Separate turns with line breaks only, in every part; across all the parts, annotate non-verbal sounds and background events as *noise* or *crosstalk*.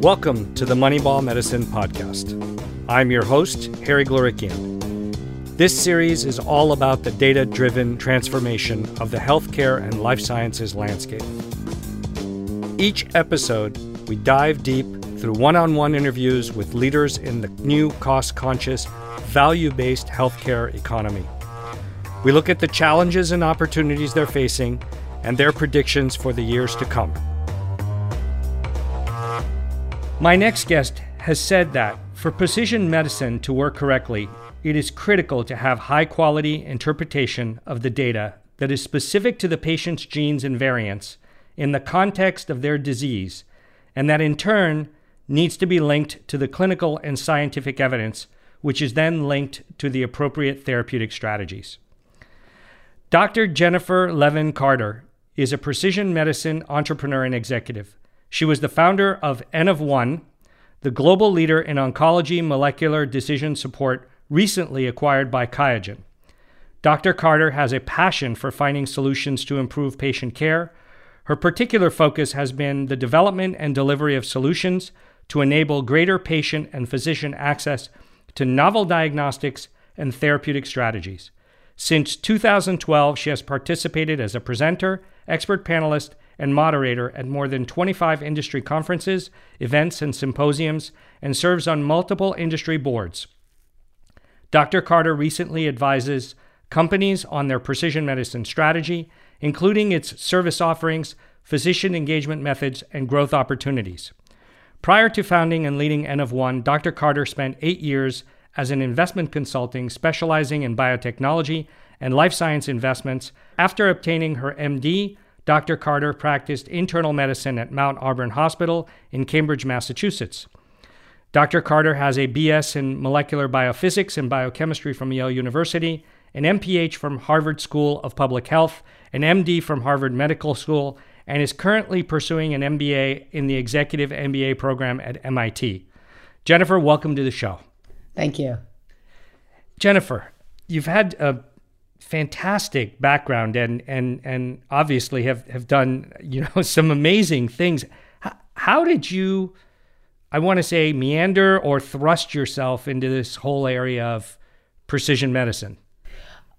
Welcome to the Moneyball Medicine Podcast. I'm your host, Harry Glorikian. This series is all about the data driven transformation of the healthcare and life sciences landscape. Each episode, we dive deep through one on one interviews with leaders in the new cost conscious, value based healthcare economy. We look at the challenges and opportunities they're facing and their predictions for the years to come. My next guest has said that for precision medicine to work correctly, it is critical to have high quality interpretation of the data that is specific to the patient's genes and variants in the context of their disease, and that in turn needs to be linked to the clinical and scientific evidence, which is then linked to the appropriate therapeutic strategies. Dr. Jennifer Levin Carter is a precision medicine entrepreneur and executive. She was the founder of N of One, the global leader in oncology molecular decision support, recently acquired by QIAGEN. Dr. Carter has a passion for finding solutions to improve patient care her particular focus has been the development and delivery of solutions to enable greater patient and physician access to novel diagnostics and therapeutic strategies. Since 2012, she has participated as a presenter, expert panelist, and moderator at more than 25 industry conferences, events, and symposiums, and serves on multiple industry boards. Dr. Carter recently advises companies on their precision medicine strategy including its service offerings, physician engagement methods, and growth opportunities. Prior to founding and leading N of One, Dr. Carter spent eight years as an investment consulting specializing in biotechnology and life science investments. After obtaining her MD, Dr. Carter practiced internal medicine at Mount Auburn Hospital in Cambridge, Massachusetts. Dr. Carter has a BS in molecular biophysics and biochemistry from Yale University, an MPH from Harvard School of Public Health, an MD from Harvard Medical School, and is currently pursuing an MBA in the Executive MBA program at MIT. Jennifer, welcome to the show.
Thank you.
Jennifer, you've had a fantastic background and and and obviously have have done, *laughs* you know, some amazing things. How, how did you I want to say meander or thrust yourself into this whole area of precision medicine?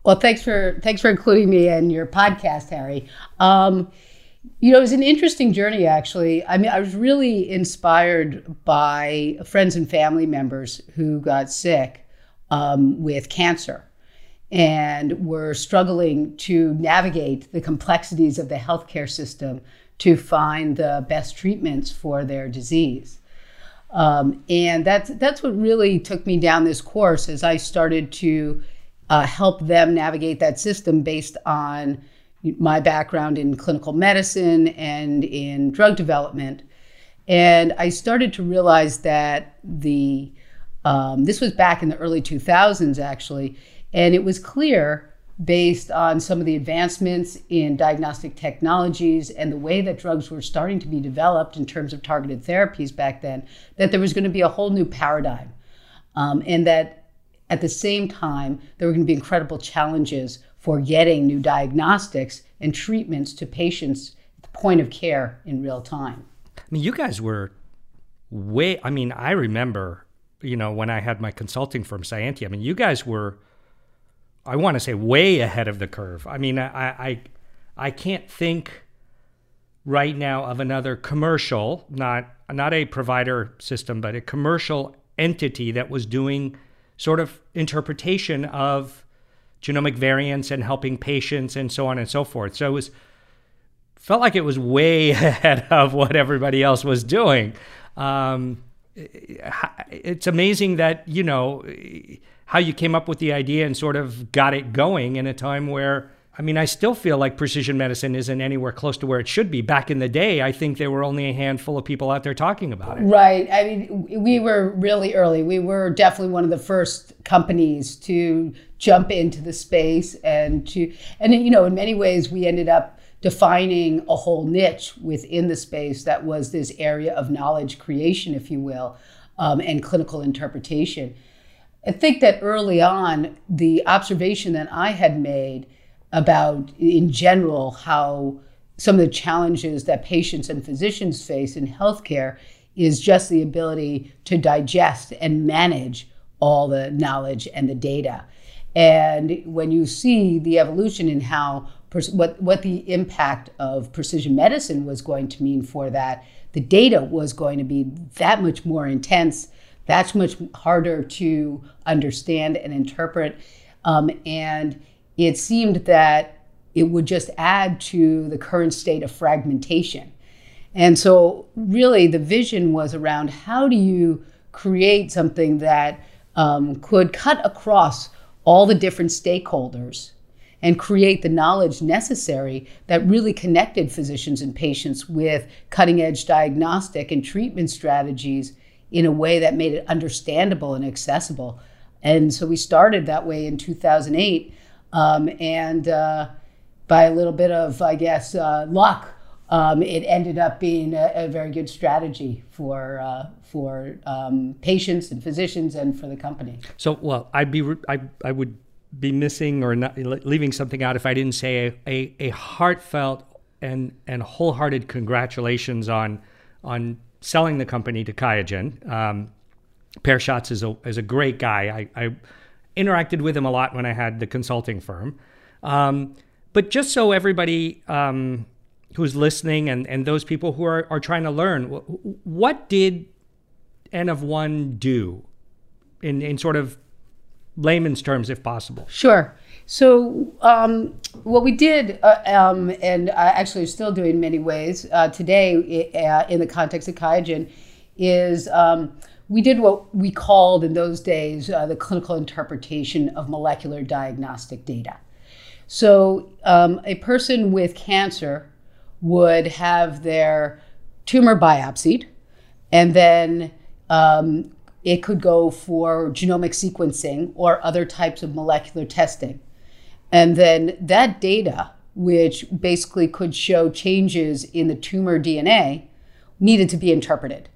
Well, thanks for thanks for including me in your podcast, Harry. Um, you know, it was an interesting journey, actually. I mean, I was really inspired by friends and family members who got sick um, with cancer and were struggling to navigate the complexities of the healthcare system to find the best treatments for their disease. Um, and that's that's what really took me down this course as I started to uh, help them navigate that system based on my background in clinical medicine and in drug development. And I started to realize that the um, this was back in the early 2000s, actually, and it was clear based on some of the advancements in diagnostic technologies and the way that drugs were starting to be developed in terms of targeted therapies back then, that there was going to be a whole new paradigm. Um, and that at the same time, there were going to be incredible challenges for getting new diagnostics and treatments to patients at the point of care in real time.
I mean, you guys were way, I mean, I remember, you know, when I had my consulting firm, Scientia, I mean, you guys were, I want to say, way ahead of the curve. I mean, I, I, I can't think right now of another commercial, not not a provider system, but a commercial entity that was doing sort of interpretation of genomic variants and helping patients and so on and so forth. So it was felt like it was way *laughs* ahead of what everybody else was doing. Um, it's amazing that you know how you came up with the idea and sort of got it going in a time where I mean, I still feel like precision medicine isn't anywhere close to where it should be. Back in the day, I think there were only a handful of people out there talking about it.
Right. I mean, we were really early. We were definitely one of the first companies to jump into the space and to, and you know, in many ways, we ended up defining a whole niche within the space that was this area of knowledge creation, if you will, um, and clinical interpretation. I think that early on, the observation that I had made about, in general, how some of the challenges that patients and physicians face in healthcare is just the ability to digest and manage all the knowledge and the data. And when you see the evolution in how what what the impact of precision medicine was going to mean for that, the data was going to be that much more intense, that's much harder to understand and interpret, um, and it seemed that it would just add to the current state of fragmentation. And so, really, the vision was around how do you create something that um, could cut across all the different stakeholders and create the knowledge necessary that really connected physicians and patients with cutting edge diagnostic and treatment strategies in a way that made it understandable and accessible. And so we started that way in 2008. Um, and uh, by a little bit of, I guess, uh, luck, um, it ended up being a, a very good strategy for uh, for um, patients and physicians and for the company.
So, well, I'd be I, I would be missing or not leaving something out if I didn't say a, a, a heartfelt and and wholehearted congratulations on on selling the company to Qiagen. Um, Peer Schatz is a is a great guy. I, I, interacted with him a lot when I had the consulting firm. Um, but just so everybody um, who's listening and, and those people who are, are trying to learn, what did N of one do in, in sort of layman's terms, if possible?
Sure. So, um, what we did, uh, um, and I actually still doing in many ways uh, today uh, in the context of Qiagen, is um, we did what we called in those days uh, the clinical interpretation of molecular diagnostic data. So, um, a person with cancer would have their tumor biopsied, and then um, it could go for genomic sequencing or other types of molecular testing. And then that data, which basically could show changes in the tumor DNA, needed to be interpreted.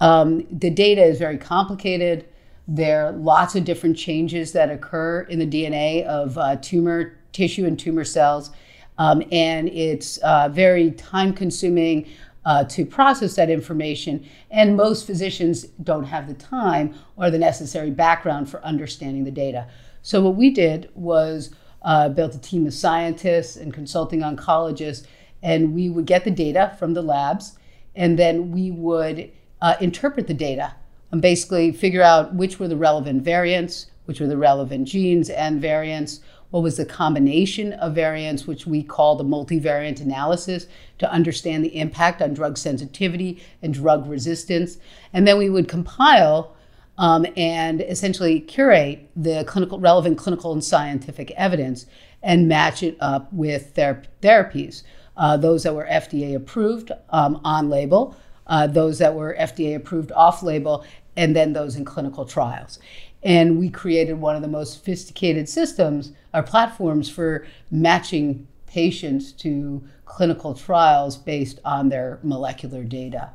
Um, the data is very complicated. There are lots of different changes that occur in the DNA of uh, tumor tissue and tumor cells. Um, and it's uh, very time consuming uh, to process that information. And most physicians don't have the time or the necessary background for understanding the data. So, what we did was uh, built a team of scientists and consulting oncologists, and we would get the data from the labs, and then we would uh, interpret the data and basically figure out which were the relevant variants, which were the relevant genes and variants, what was the combination of variants, which we call the multivariant analysis, to understand the impact on drug sensitivity and drug resistance. And then we would compile um, and essentially curate the clinical relevant clinical and scientific evidence and match it up with their therapies. Uh, those that were FDA approved um, on label, uh, those that were FDA approved off label, and then those in clinical trials. And we created one of the most sophisticated systems or platforms for matching patients to clinical trials based on their molecular data.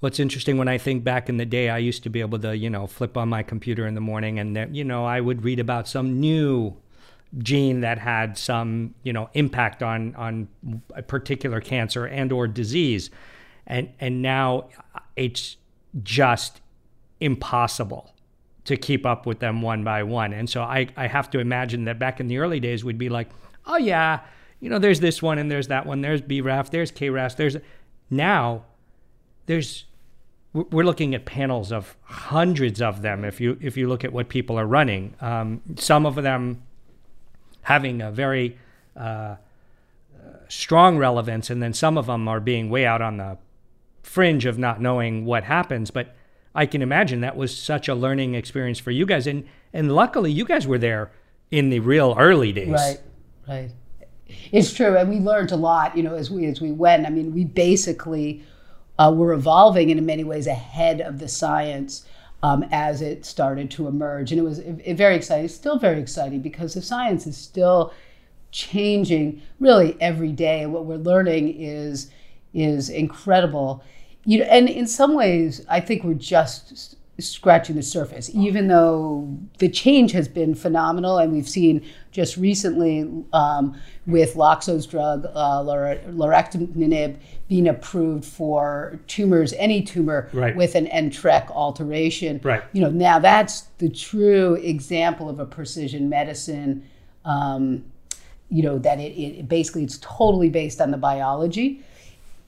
What's interesting when I think back in the day, I used to be able to, you know, flip on my computer in the morning and, you know, I would read about some new gene that had some, you know, impact on on a particular cancer and or disease. And and now uh, it's just impossible to keep up with them one by one. And so I, I have to imagine that back in the early days, we'd be like, oh, yeah, you know, there's this one and there's that one, there's BRAF, there's KRAS, there's. Now, there's we're looking at panels of hundreds of them if you if you look at what people are running. Um, some of them having a very uh, strong relevance, and then some of them are being way out on the fringe of not knowing what happens. But I can imagine that was such a learning experience for you guys. And and luckily you guys were there in the real early days.
Right. Right. It's true, and we learned a lot, you know, as we as we went. I mean, we basically uh, were evolving in many ways ahead of the science um, as it started to emerge, and it was it, it very exciting. It's still very exciting because the science is still changing really every day, and what we're learning is is incredible you know, and in some ways, I think we're just scratching the surface, even though the change has been phenomenal. And we've seen just recently um, with Loxo's drug, uh, being approved for tumors, any tumor
right.
with an NTRK alteration.
Right.
You know, now that's the true example of a precision medicine. Um, you know that it, it basically it's totally based on the biology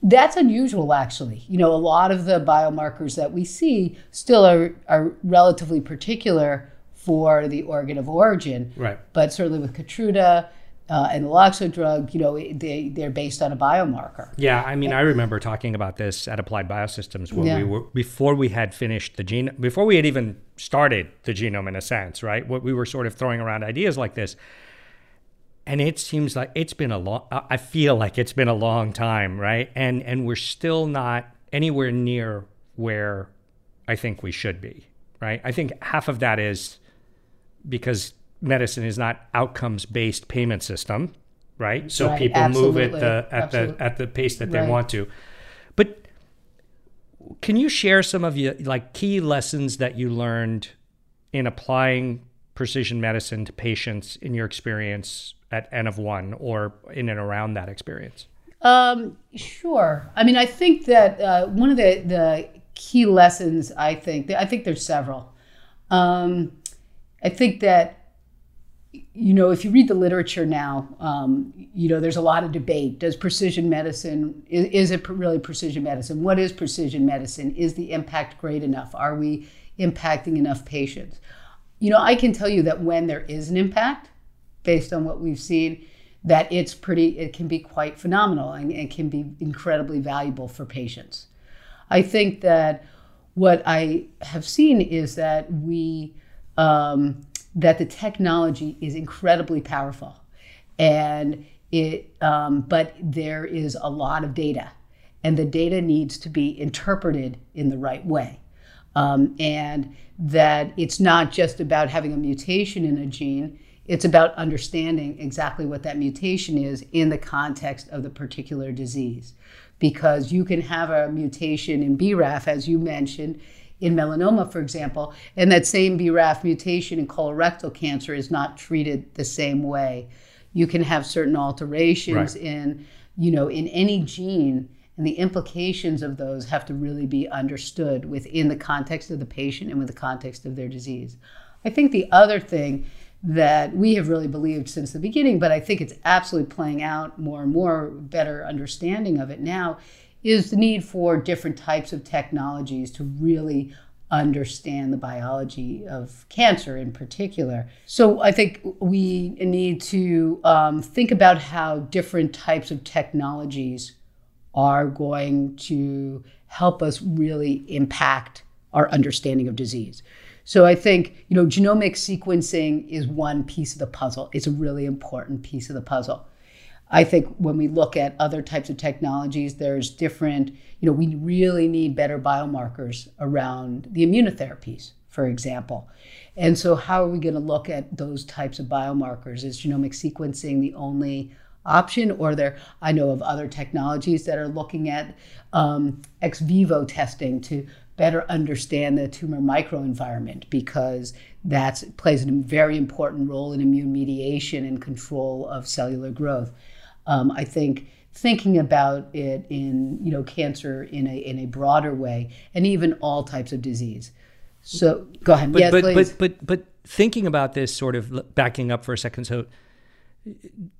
that's unusual, actually. You know, a lot of the biomarkers that we see still are, are relatively particular for the organ of origin.
Right.
But certainly with Keytruda uh, and the Loxo drug, you know, they, they're based on a biomarker.
Yeah, I mean, I remember talking about this at Applied Biosystems when yeah. we were, before we had finished the gene, before we had even started the genome in a sense, right? What we were sort of throwing around ideas like this and it seems like it's been a long i feel like it's been a long time right? And and we're still not anywhere near where i think we should be right? I think half of that is because medicine is not outcomes based payment system right? So
right,
people
absolutely,
move at the at
absolutely.
the at the pace that
right.
they want to. But can you share some of your like key lessons that you learned in applying precision medicine to patients in your experience at N of one or in and around that experience?
Um, sure. I mean, I think that uh, one of the, the key lessons, I think, I think there's several. Um, I think that, you know, if you read the literature now, um, you know, there's a lot of debate. Does precision medicine, is, is it really precision medicine? What is precision medicine? Is the impact great enough? Are we impacting enough patients? You know, I can tell you that when there is an impact, based on what we've seen, that it's pretty, it can be quite phenomenal and can be incredibly valuable for patients. I think that what I have seen is that we, um, that the technology is incredibly powerful and it, um, but there is a lot of data and the data needs to be interpreted in the right way. Um, and that it's not just about having a mutation in a gene, it's about understanding exactly what that mutation is in the context of the particular disease. Because you can have a mutation in BRAF, as you mentioned, in melanoma, for example, and that same BRAF mutation in colorectal cancer is not treated the same way. You can have certain alterations right. in, you know, in any gene, and the implications of those have to really be understood within the context of the patient and with the context of their disease. I think the other thing that we have really believed since the beginning, but I think it's absolutely playing out more and more, better understanding of it now, is the need for different types of technologies to really understand the biology of cancer in particular. So I think we need to um, think about how different types of technologies are going to help us really impact our understanding of disease. So I think, you know, genomic sequencing is one piece of the puzzle. It's a really important piece of the puzzle. I think when we look at other types of technologies, there's different, you know, we really need better biomarkers around the immunotherapies, for example. And so, how are we going to look at those types of biomarkers? Is genomic sequencing the only option, or there? I know of other technologies that are looking at um, ex vivo testing to better understand the tumor microenvironment because that plays a very important role in immune mediation and control of cellular growth. Um, I think thinking about it in you know cancer in a in a broader way and even all types of disease. So go ahead.
But
yes,
but,
please.
but but but thinking about this sort of backing up for a second. So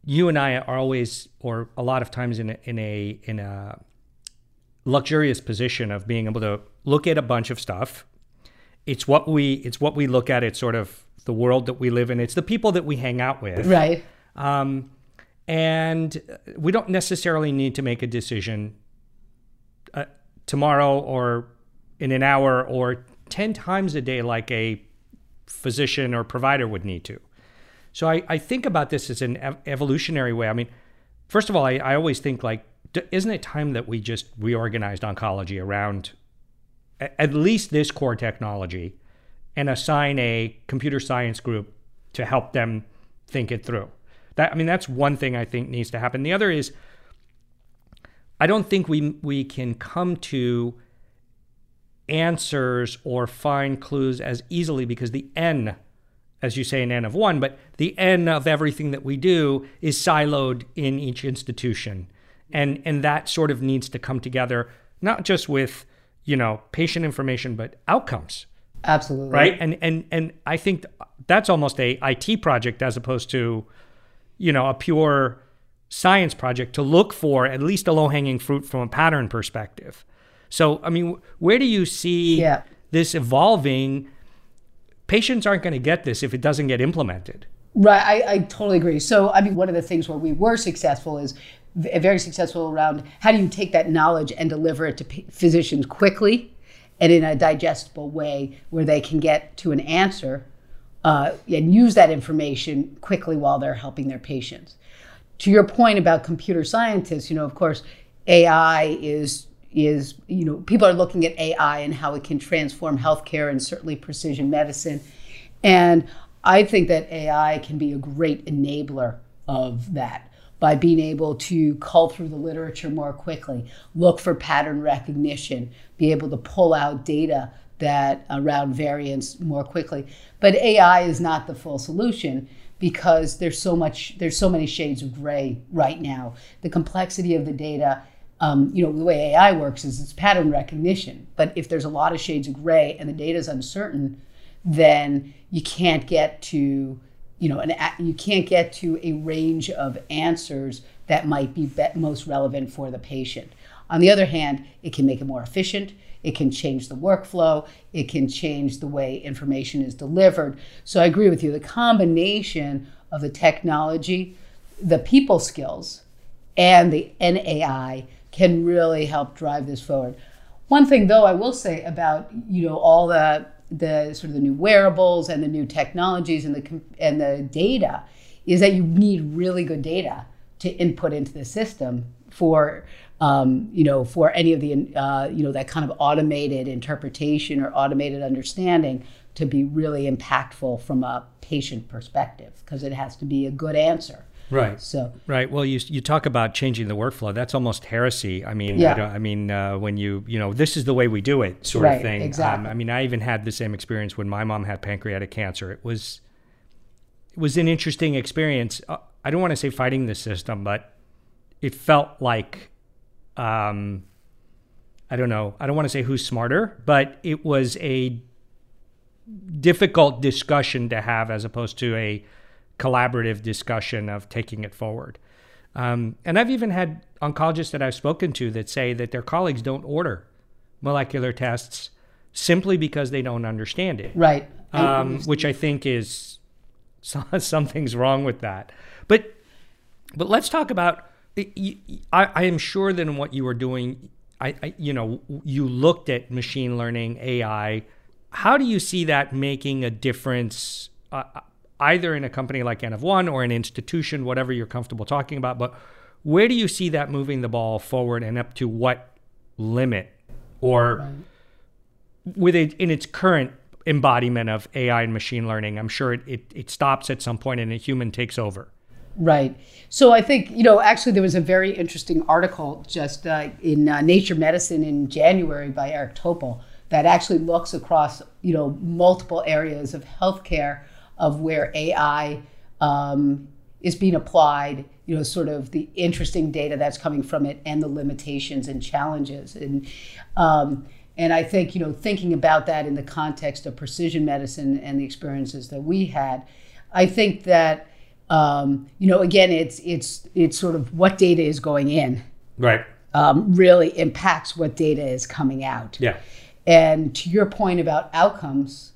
you and I are always or a lot of times in a, in a in a luxurious position of being able to look at a bunch of stuff. It's what we it's what we look at. It's sort of the world that we live in. It's the people that we hang out with.
Right.
Um, and we don't necessarily need to make a decision uh, tomorrow or in an hour or 10 times a day like a physician or provider would need to. So I, I think about this as an ev- evolutionary way. I mean, first of all, I, I always think like isn't it time that we just reorganized oncology around at least this core technology and assign a computer science group to help them think it through? That I mean, that's one thing I think needs to happen. The other is, I don't think we we can come to answers or find clues as easily because the N, as you say, an N of one, but the N of everything that we do is siloed in each institution. And, and that sort of needs to come together, not just with, you know, patient information, but outcomes.
Absolutely.
Right. And, and, and I think that's almost a IT project as opposed to, you know, a pure science project to look for at least a low hanging fruit from a pattern perspective. So, I mean, where do you see
Yeah.
this evolving? Patients aren't going to get this if it doesn't get implemented.
Right, I, I totally agree. So, I mean, one of the things where we were successful is v- very successful around how do you take that knowledge and deliver it to p- physicians quickly and in a digestible way where they can get to an answer uh, and use that information quickly while they're helping their patients. To your point about computer scientists, you know, of course, AI is is you know people are looking at AI and how it can transform healthcare and certainly precision medicine, and I think that AI can be a great enabler of that by being able to cull through the literature more quickly, look for pattern recognition, be able to pull out data that around variants more quickly. But AI is not the full solution because there's so much there's so many shades of gray right now. The complexity of the data um, you know, the way AI works is it's pattern recognition. But if there's a lot of shades of gray and the data is uncertain, then you can't get to, you know, an, you can't get to a range of answers that might be, be most relevant for the patient. On the other hand, it can make it more efficient. It can change the workflow. It can change the way information is delivered. So I agree with you. The combination of the technology, the people skills, and the NAI can really help drive this forward. One thing, though, I will say about you know all the the sort of the new wearables and the new technologies and the and the data is that you need really good data to input into the system for um, you know for any of the uh, you know that kind of automated interpretation or automated understanding to be really impactful from a patient perspective because it has to be a good answer.
Right.
So
Right. Well, you you talk about changing the workflow. That's almost heresy. I mean,
Yeah.
I, don't, I mean, uh, when you you know, this is the way we do it, sort
Right,
of thing. Um,
exactly.
I mean, I even had the same experience when my mom had pancreatic cancer. It was it was an interesting experience. Uh, I don't want to say fighting the system, but it felt like um, I don't know. I don't want to say who's smarter, but it was a difficult discussion to have as opposed to a collaborative discussion of taking it forward. Um, and I've even had oncologists that I've spoken to that say that their colleagues don't order molecular tests simply because they don't understand it,
right.
um, which I think is *laughs* something's wrong with that. But but let's talk about. I, I am sure that in what you were doing, I, I you know you looked at machine learning AI. How do you see that making a difference? Uh, either in a company like N of One or an institution, whatever you're comfortable talking about. But where do you see that moving the ball forward, and up to what limit, or with it in its current embodiment of AI and machine learning? I'm sure it, it, it stops at some point and a human takes over.
Right. So I think, you know, actually, there was a very interesting article just uh, in uh, Nature Medicine in January by Eric Topol that actually looks across, you know, multiple areas of healthcare of where AI um, is being applied, you know, sort of the interesting data that's coming from it and the limitations and challenges. And, um, and I think, you know, thinking about that in the context of precision medicine and the experiences that we had, I think that um, you know, again, it's it's it's sort of what data is going in
Right.
um, really impacts what data is coming out.
Yeah.
And to your point about outcomes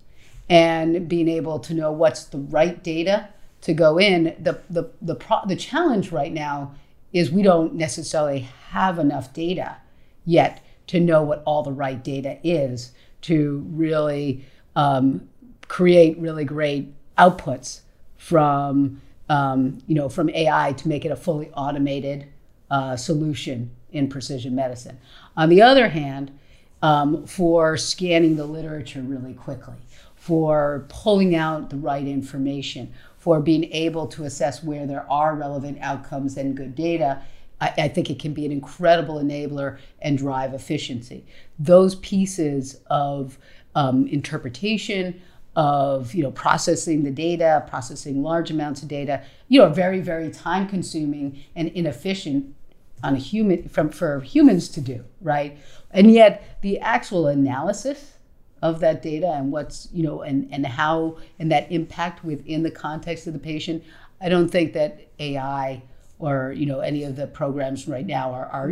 and being able to know what's the right data to go in, the the the pro- the challenge right now is we don't necessarily have enough data yet to know what all the right data is to really um, create really great outputs from um, you know from AI to make it a fully automated uh, solution in precision medicine. On the other hand, um, for scanning the literature really quickly, for pulling out the right information, for being able to assess where there are relevant outcomes and good data, I, I think it can be an incredible enabler and drive efficiency. Those pieces of um, interpretation, of you know processing the data, processing large amounts of data, you know, very very time consuming and inefficient on a human from for humans to do, right? And yet the actual analysis of that data and what's you know and and how and that impact within the context of the patient, I don't think that AI or you know any of the programs right now are are,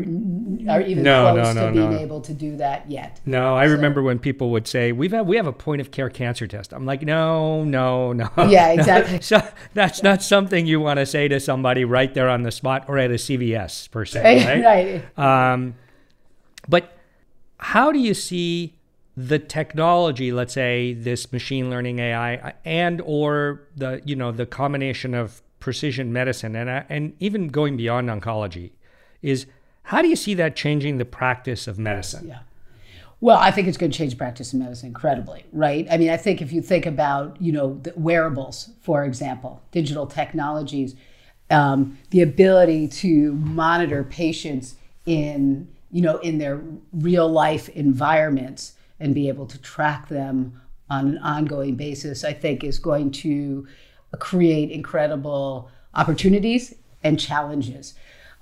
are even no, close no, no, to being able to do that yet.
No, I so. remember when people would say we've had, we have a point of care cancer test. I'm like, no, no, no.
Yeah, exactly. *laughs*
so that's not something you want to say to somebody right there on the spot or at a CVS per se, right? right. Um, but how do you see the technology, let's say this machine learning AI and or the you know the combination of precision medicine and, and even going beyond oncology is how do you see that changing the practice of medicine?
Yeah. Well, I think it's going to change practice of medicine incredibly, right? I mean, I think if you think about, you know, wearables, for example, digital technologies, um, the ability to monitor patients in, you know, in their real life environments and be able to track them on an ongoing basis, I think is going to create incredible opportunities and challenges.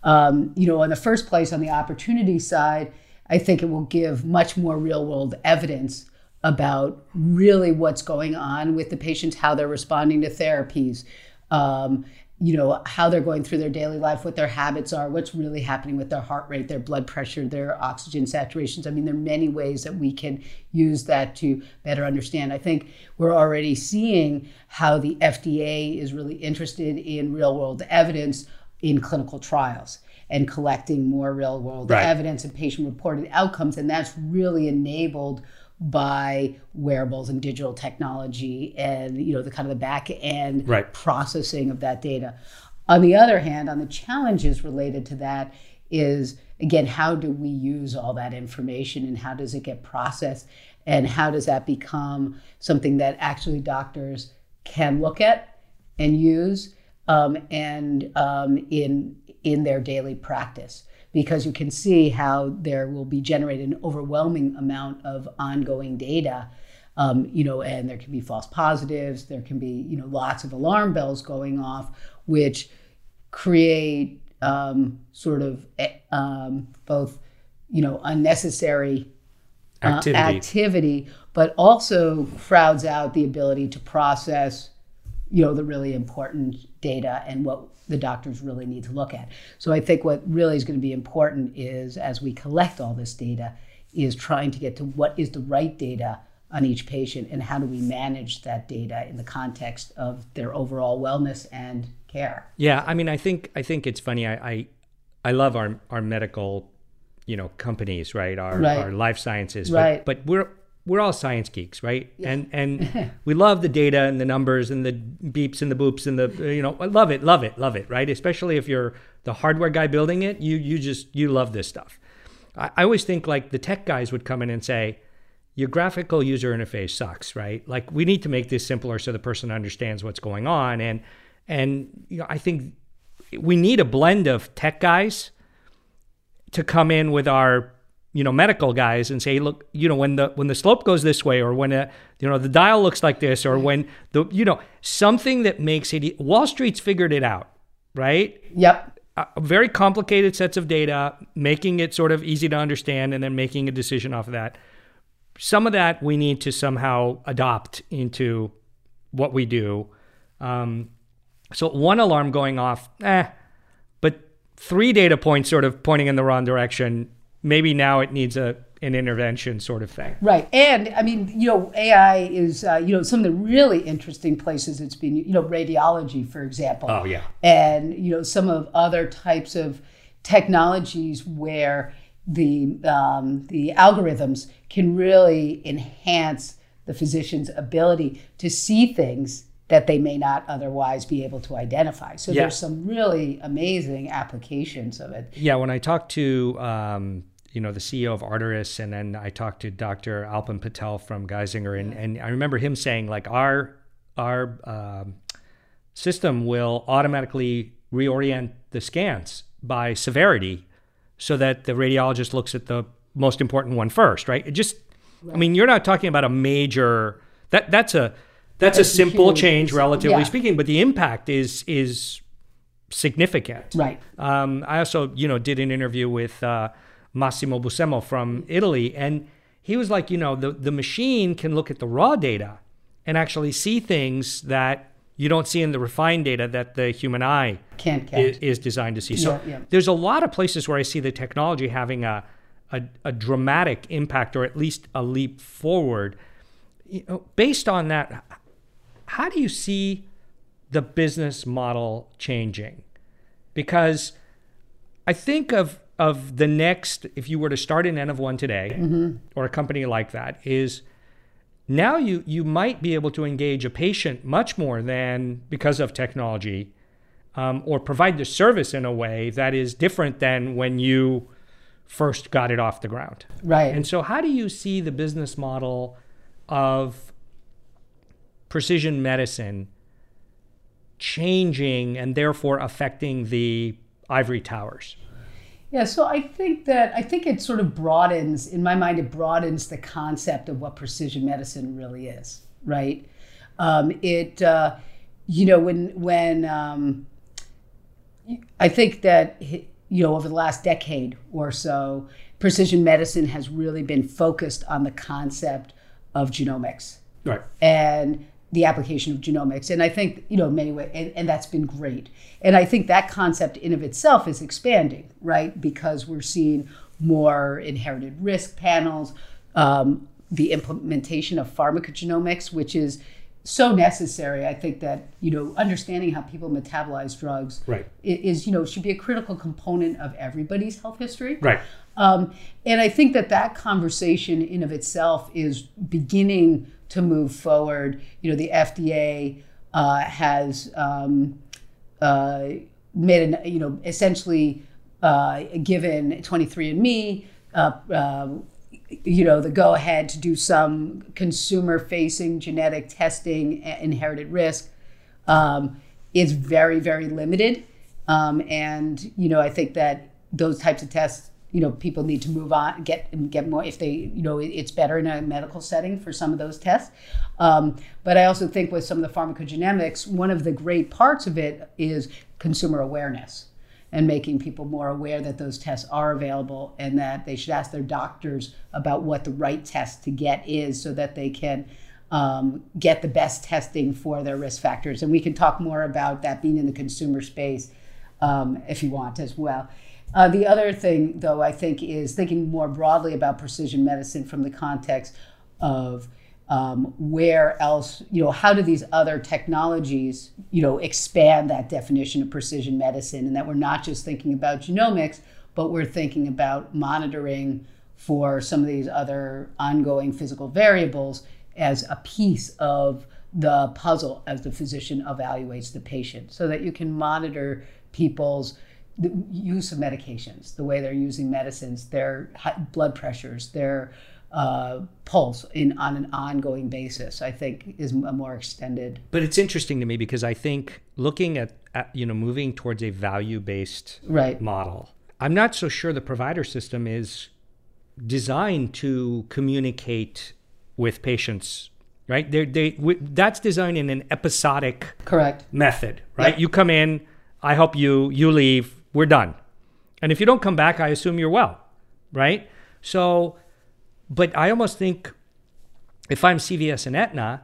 Um, you know, in the first place, on the opportunity side, I think it will give much more real world evidence about really what's going on with the patients, how they're responding to therapies, um, you know how they're going through their daily life what their habits are what's really happening with their heart rate their blood pressure their oxygen saturations i mean there are many ways that we can use that to better understand i think we're already seeing how the fda is really interested in real world evidence in clinical trials and collecting more real world right. evidence and patient reported outcomes and that's really enabled by wearables and digital technology and you know the kind of the back end right. processing of that data. On the other hand, on the challenges related to that is again how do we use all that information and how does it get processed and how does that become something that actually doctors can look at and use um, and um, in in their daily practice because you can see how there will be generated an overwhelming amount of ongoing data. Um, you know, and there can be false positives. There can be, you know, lots of alarm bells going off, which create um, sort of eh, um, both, you know, unnecessary uh, activity. activity, but also crowds out the ability to process, you know, the really important data and what the doctors really need to look at. So I think what really is going to be important is as we collect all this data, is trying to get to what is the right data on each patient and how do we manage that data in the context of their overall wellness and care.
Yeah, I mean, I think I think it's funny. I I, I love our our medical, you know, companies, right? Our right. our life sciences, right? But, but we're we're all science geeks, right? Yeah. And and *laughs* we love the data and the numbers and the beeps and the boops and the you know, I love it, love it, love it, right? Especially if you're the hardware guy building it, you you just you love this stuff. I, I always think like the tech guys would come in and say, your graphical user interface sucks, right? Like we need to make this simpler so the person understands what's going on. And and you know, I think we need a blend of tech guys to come in with our you know medical guys and say look you know when the when the slope goes this way or when a, you know the dial looks like this or when the you know something that makes it wall street's figured it out right?
Yep.
Uh, very complicated sets of data making it sort of easy to understand and then making a decision off of that. Some of that we need to somehow adopt into what we do. Um, so one alarm going off eh but three data points sort of pointing in the wrong direction maybe now it needs a an intervention sort of thing.
Right. And I mean, you know, AI is, uh, you know, some of the really interesting places it's been, you know, radiology, for example.
Oh, yeah.
And, you know, some of other types of technologies where the, um, the algorithms can really enhance the physician's ability to see things that they may not otherwise be able to identify. So yeah. there's some really amazing applications of it.
Yeah, when I talked to um, you know the CEO of Arterys, and then I talked to Dr. Aalpen Patel from Geisinger, and, and I remember him saying like our our um, system will automatically reorient the scans by severity so that the radiologist looks at the most important one first, right? It just, right. I mean, you're not talking about a major, that that's a, that's, a simple change, relatively yeah. speaking, but the impact is, is significant.
Right.
Um, I also, you know, did an interview with uh, Massimo Buscema from Italy, and he was like, you know, the, the machine can look at the raw data and actually see things that you don't see in the refined data that the human eye
can't
is, is, designed to see. So yeah, yeah. there's a lot of places where I see the technology having a, a, a dramatic impact or at least a leap forward. You know, based on that, how do you see the business model changing? Because I think of of the next, if you were to start an N of one today, mm-hmm. or a company like that, is now you you might be able to engage a patient much more than because of technology, um, or provide the service in a way that is different than when you first got it off the ground.
Right.
And so, how do you see the business model of precision medicine changing and therefore affecting the ivory towers?
Yeah, so I think that I think it sort of broadens, in my mind, it broadens the concept of what precision medicine really is, right? Um, it, uh, you know, when when um, I think that you know over the last decade or so, precision medicine has really been focused on the concept of genomics,
right?
And the application of genomics. And I think, you know, many ways, and, and, that's been great. And I think that concept in of itself is expanding, right? Because we're seeing more inherited risk panels, um, the implementation of pharmacogenomics, which is so necessary. I think that, you know, understanding how people metabolize drugs
right.
is, you know, should be a critical component of everybody's health history.
Right.
Um, and I think that that conversation in of itself is beginning to move forward. You know, the FDA uh, has um, uh, made an, you know, essentially uh, given 23andMe, uh, um, you know, the go ahead to do some consumer facing genetic testing, inherited risk. Um, is very, very limited. Um, and, you know, I think that those types of tests you know people need to move on get get more if they you know it's better in a medical setting for some of those tests. Um, but i also think with some of the pharmacogenomics one of the great parts of it is consumer awareness and making people more aware that those tests are available and that they should ask their doctors about what the right test to get is so that they can um, get the best testing for their risk factors. And we can talk more about that being in the consumer space um, if you want as well uh, the other thing, though, I think is thinking more broadly about precision medicine from the context of um, where else, you know, how do these other technologies, you know, expand that definition of precision medicine, and that we're not just thinking about genomics, but we're thinking about monitoring for some of these other ongoing physical variables as a piece of the puzzle as the physician evaluates the patient, so that you can monitor people's the use of medications, the way they're using medicines, their blood pressures, their uh, pulse in on an ongoing basis, I think is a more extended.
But it's interesting to me because I think looking at, at you know moving towards a value based
right.
model, I'm not so sure the provider system is designed to communicate with patients. Right, they they w- that's designed in an episodic
correct
method. Right, you come in, I help you, you leave, we're done. And if you don't come back, I assume you're well, right? So, but I almost think if I'm CVS and Aetna,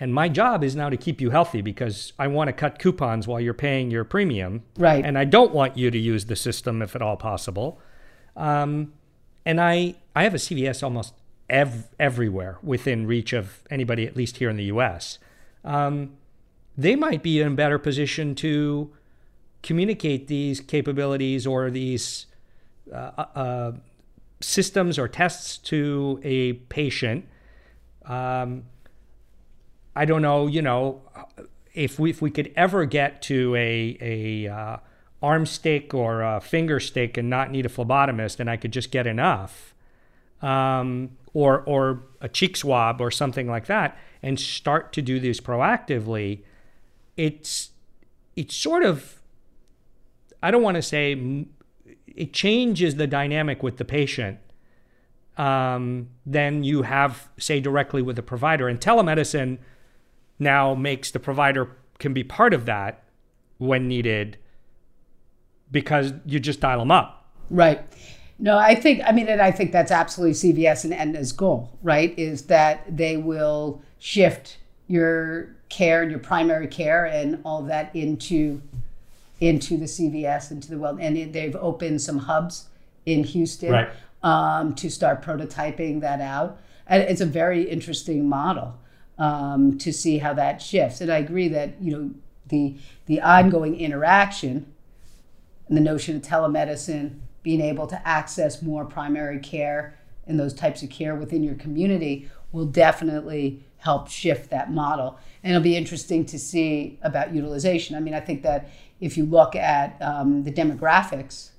and my job is now to keep you healthy because I want to cut coupons while you're paying your premium.
Right.
And I don't want you to use the system if at all possible. Um, and I, I have a CVS almost ev- everywhere within reach of anybody, at least here in the US. Um, they might be in a better position to communicate these capabilities or these uh, uh, systems or tests to a patient. Um, I don't know, you know, if we if we could ever get to a a uh, arm stick or a finger stick and not need a phlebotomist, and I could just get enough, um, or or a cheek swab or something like that, and start to do this proactively, it's it's sort of I don't want to say it changes the dynamic with the patient um, than you have, say, directly with the provider. And telemedicine now makes the provider can be part of that when needed because you just dial them up.
Right. No, I think, I mean, and I think that's absolutely CVS and Aetna's goal, right? Is that they will shift your care, your primary care, and all that into into the CVS, into the well, and it, they've opened some hubs in Houston
right.
um, to start prototyping that out. And it's a very interesting model um, to see how that shifts. And I agree that you know the the ongoing interaction and the notion of telemedicine, being able to access more primary care and those types of care within your community will definitely help shift that model. And it'll be interesting to see about utilization. I mean, I think that if you look at um, the demographics,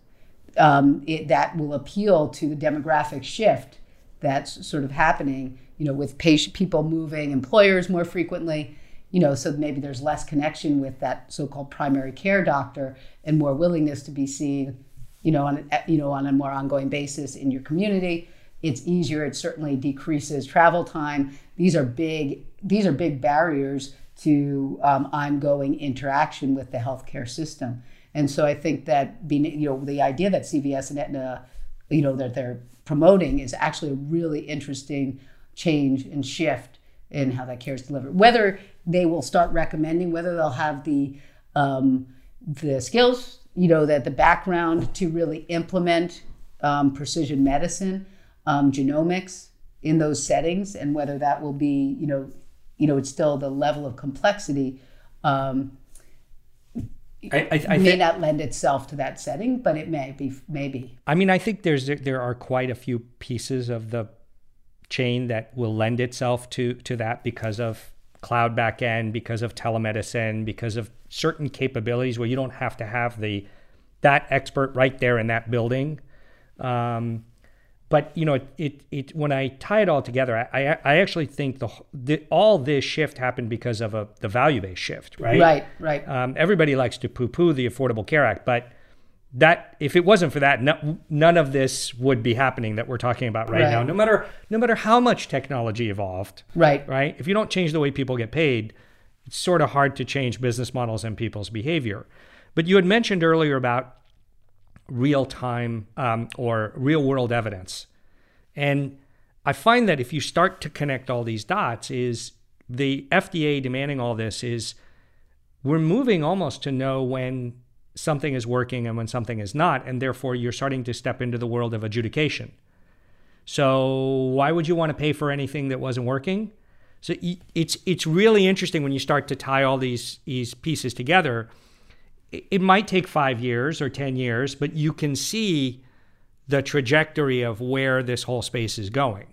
um, it, that will appeal to the demographic shift that's sort of happening, you know, with patient, people moving, employers more frequently, you know, so maybe there's less connection with that so-called primary care doctor and more willingness to be seen, you know, on you know on a more ongoing basis in your community. It's easier. It certainly decreases travel time. These are big. These are big barriers to um, ongoing interaction with the healthcare system. And so I think that being, you know, the idea that CVS and Aetna, you know, that they're promoting is actually a really interesting change and shift in how that care is delivered. Whether they will start recommending, whether they'll have the um, the skills, you know, that the background to really implement um, precision medicine, um, genomics in those settings, and whether that will be, you know, you know, it's still the level of complexity um, I, I, I may think, not lend itself to that setting, but it may be. Maybe.
I mean, I think there's there are quite a few pieces of the chain that will lend itself to to that because of cloud backend, because of telemedicine, because of certain capabilities where you don't have to have the that expert right there in that building. Um, but you know, it, it, it, when I tie it all together, I, I actually think the, the all this shift happened because of a the value based shift, right?
Right, right.
Um, everybody likes to poo poo the Affordable Care Act, but that if it wasn't for that, no, none of this would be happening that we're talking about right, right, now. No matter no matter how much technology evolved,
right,
right. If you don't change the way people get paid, it's sort of hard to change business models and people's behavior. But you had mentioned earlier about real time um, or real world evidence. And I find that if you start to connect all these dots, is the FDA demanding all this is we're moving almost to know when something is working and when something is not, and therefore you're starting to step into the world of adjudication. So why would you want to pay for anything that wasn't working? So it's it's really interesting when you start to tie all these these pieces together it might take five years or 10 years, but you can see the trajectory of where this whole space is going.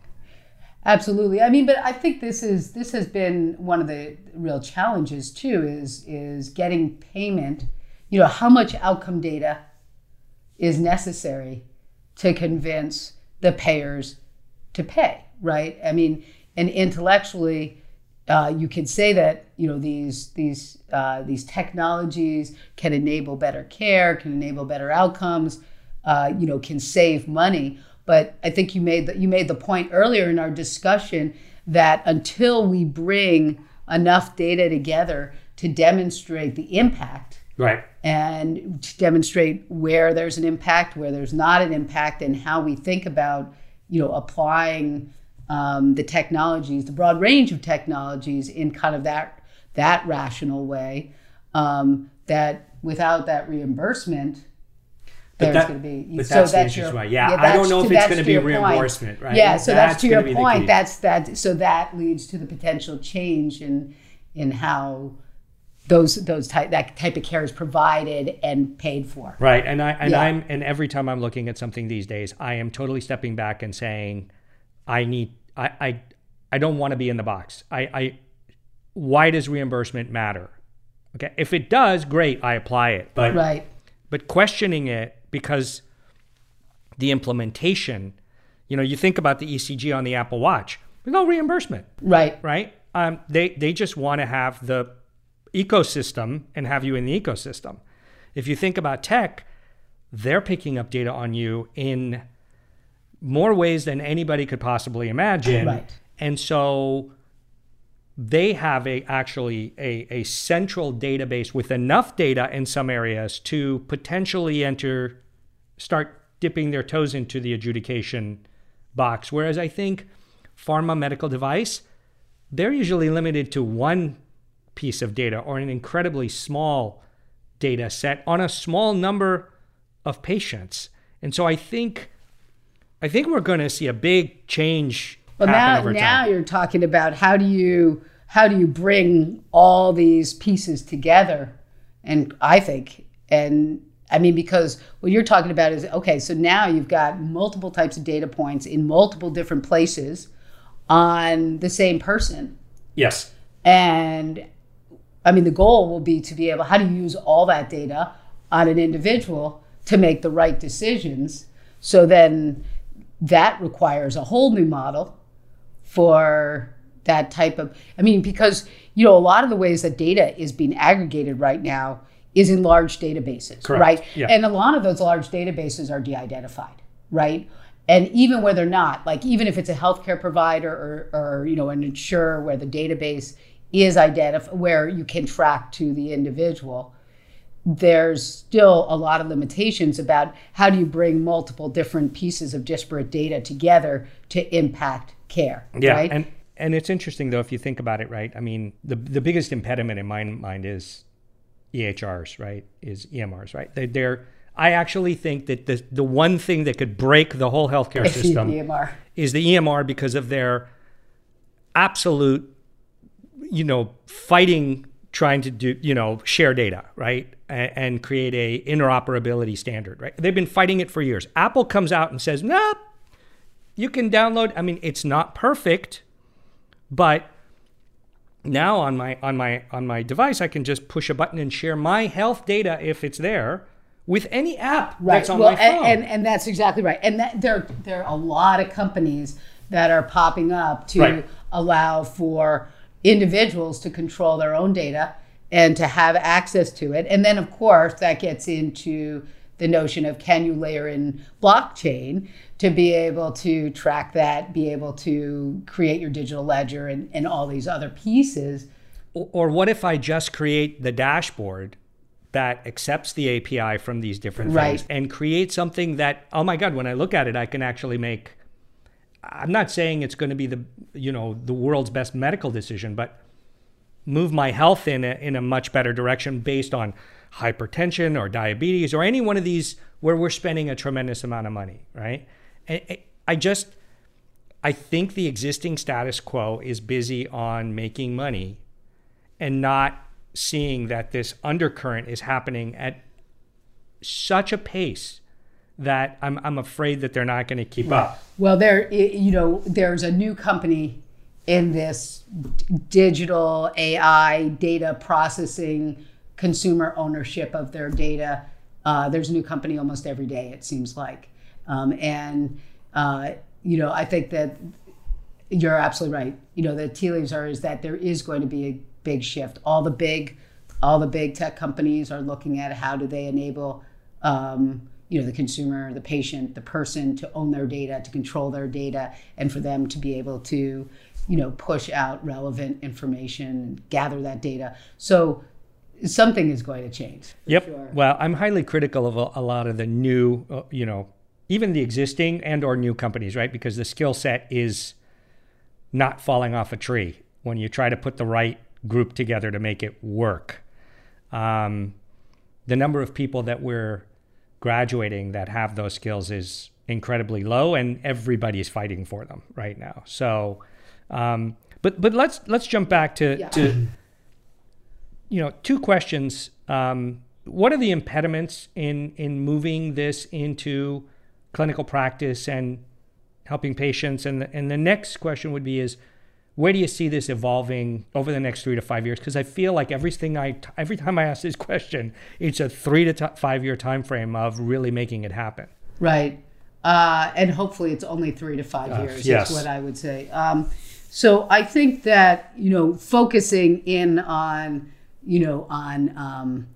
Absolutely. I mean, but I think this is this has been one of the real challenges too is is getting payment, you know, how much outcome data is necessary to convince the payers to pay, right? I mean, and intellectually uh, you could say that you know these these uh, these technologies can enable better care, can enable better outcomes, uh, you know, can save money. But I think you made the, you made the point earlier in our discussion that until we bring enough data together to demonstrate the impact,
right,
and to demonstrate where there's an impact, where there's not an impact, and how we think about you know applying um, the technologies, the broad range of technologies in kind of that that rational way. Um, that without that reimbursement, there's going to be.
But so that's, your, right. Yeah, yeah I don't know if it's going to be reimbursement,
point. right? Yeah, so that's, that's to your point. That's that. So that leads to the potential change in in how those those type that type of care is provided and paid for.
Right, and I and yeah. I'm and every time I'm looking at something these days, I am totally stepping back and saying, I need I, I, I don't want to be in the box. I, I, why does reimbursement matter? Okay, if it does, great, I apply it. But
right.
But questioning it because the implementation, you know, you think about the ECG on the Apple Watch, there's no reimbursement.
Right.
Right. Um, they they just want to have the ecosystem and have you in the ecosystem. if you think about tech, they're picking up data on you in more ways than anybody could possibly imagine.
Right.
And so they have a actually a, a central database with enough data in some areas to potentially enter start dipping their toes into the adjudication box. Whereas I think pharma medical device, they're usually limited to one piece of data or an incredibly small data set on a small number of patients. And so I think I think we're going to see a big change
well, now, now you're talking about how do you how do you bring all these pieces together? And I think, and I mean, because what you're talking about is okay, so now you've got multiple types of data points in multiple different places on the same person.
Yes.
And I mean, the goal will be to be able, how do you use all that data on an individual to make the right decisions? So then that requires a whole new model for that type of i mean because you know a lot of the ways that data is being aggregated right now is in large databases
Correct.
right
Yeah.
and a lot of those large databases are de-identified right and even where they're not like even if it's a healthcare provider or, or you know an insurer where the database is identified where you can track to the individual there's still a lot of limitations about how do you bring multiple different pieces of disparate data together to impact care
Yeah,
right
and and it's interesting though if you think about it, right? I mean, the the biggest impediment in my mind is EHRs, right? Is EMRs, right? They, they're I actually think that the the one thing that could break the whole healthcare
the
system
EMR.
is the EMR because of their absolute, you know, fighting trying to do, you know, share data, right? And, and create a interoperability standard, right? They've been fighting it for years. Apple comes out and says, nope, you can download. I mean, it's not perfect, but now on my on my on my device, I can just push a button and share my health data if it's there with any app that's on
well,
my phone.
And, and and that's exactly right. And that, there there are a lot of companies that are popping up to
Right.
allow for individuals to control their own data and to have access to it. And then of course that gets into the notion of can you layer in blockchain to be able to track that, be able to create your digital ledger and, and all these other pieces.
Or, or what if I just create the dashboard that accepts the API from these different
Right.
things and create something that, oh my God, when I look at it, I can actually make. I'm not saying it's going to be the you know the world's best medical decision, but move my health in a, in a much better direction based on hypertension or diabetes or any one of these where we're spending a tremendous amount of money, right? I, I just I think the existing status quo is busy on making money and not seeing that this undercurrent is happening at such a pace that I'm, I'm afraid that they're not going to keep up.
Well, there, you know, there's a new company in this digital AI data processing, consumer ownership of their data. Uh, there's a new company almost every day, it seems like. Um, and, uh, you know, I think that you're absolutely right. You know, the tea leaves are is that there is going to be a big shift. All the big, all the big tech companies are looking at how do they enable, um, you know, the consumer, the patient, the person to own their data, to control their data, and for them to be able to, you know, push out relevant information, gather that data. So something is going to change. for
Yep.
sure.
Well, I'm highly critical of a, a lot of the new, uh, you know, even the existing and or new companies, right? Because the skill set is not falling off a tree when you try to put the right group together to make it work. Um, the number of people that we're graduating that have those skills is incredibly low, and everybody's fighting for them right now. So, um, but but let's let's jump back to
Yeah.
to you know two questions. Um, what are the impediments in in moving this into clinical practice and helping patients? And the, and the next question would be is where do you see this evolving over the next three to five years? Because I feel like everything I every time I ask this *laughs* question, it's a three to t- five year time frame of really making it happen.
Right. Uh, and hopefully it's only three to five
Uh,
years
yes.
is what I would say. Um, so I think that, you know, focusing in on, you know, on um,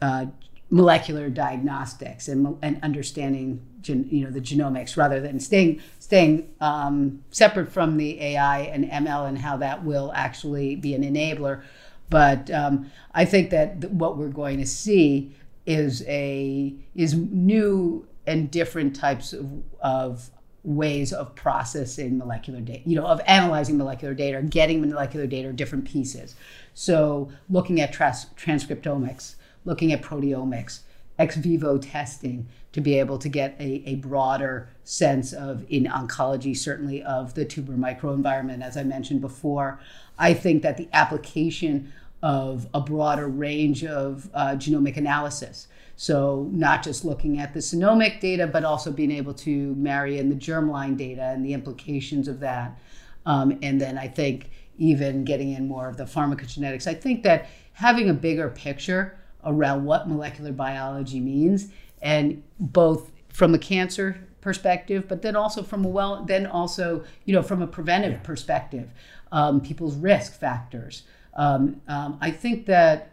uh, molecular diagnostics and, and understanding gen, you know the genomics rather than staying staying um, separate from the AI and ML and how that will actually be an enabler. But um, I think that th- what we're going to see is a is new and different types of, of ways of processing molecular data, you know, of analyzing molecular data, getting molecular data, different pieces. So looking at trans- transcriptomics, looking at proteomics, ex vivo testing to be able to get a, a broader sense of, in oncology, certainly of the tumor microenvironment, as I mentioned before. I think that the application of a broader range of uh, genomic analysis. So, not just looking at the genomic data, but also being able to marry in the germline data and the implications of that. Um, and then I think even getting in more of the pharmacogenetics. I think that having a bigger picture around what molecular biology means, and both from a cancer perspective, but then also from a well, then also you know from a preventive yeah. perspective, um, people's risk factors. Um, um, I think that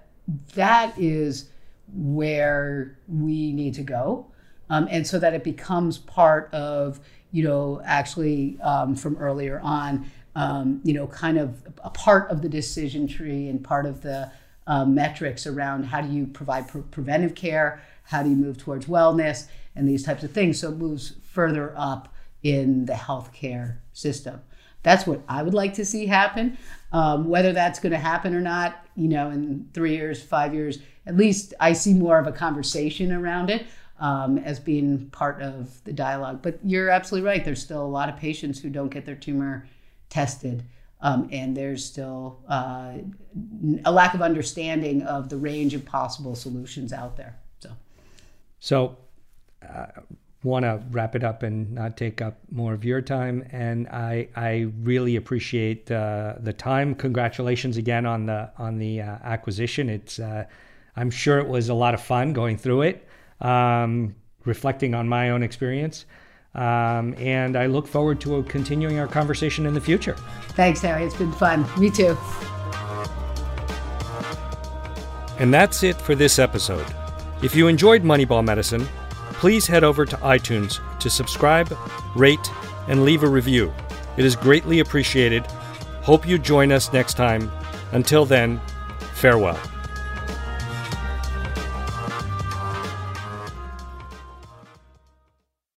that is where we need to go, um, and so that it becomes part of you know actually um, from earlier on, um, you know, kind of a part of the decision tree and part of the uh, metrics around how do you provide pre- preventive care, how do you move towards wellness, and these types of things. So it moves further up in the healthcare system. That's what I would like to see happen. Um, whether that's going to happen or not, you know, in three years, five years, at least I see more of a conversation around it um, as being part of the dialogue. But you're absolutely right. There's still a lot of patients who don't get their tumor tested. Um, and there's still uh, a lack of understanding of the range of possible solutions out there. So,
so uh, want to wrap it up and not take up more of your time. And I I really appreciate uh, the time. Congratulations again on the on the uh, acquisition. It's uh, I'm sure it was a lot of fun going through it, um, reflecting on my own experience. Um, and I look forward to continuing our conversation in the future.
Thanks, Harry. It's been fun. Me too.
And that's it for this episode. If you enjoyed Moneyball Medicine, please head over to iTunes to subscribe, rate, and leave a review. It is greatly appreciated. Hope you join us next time. Until then, farewell.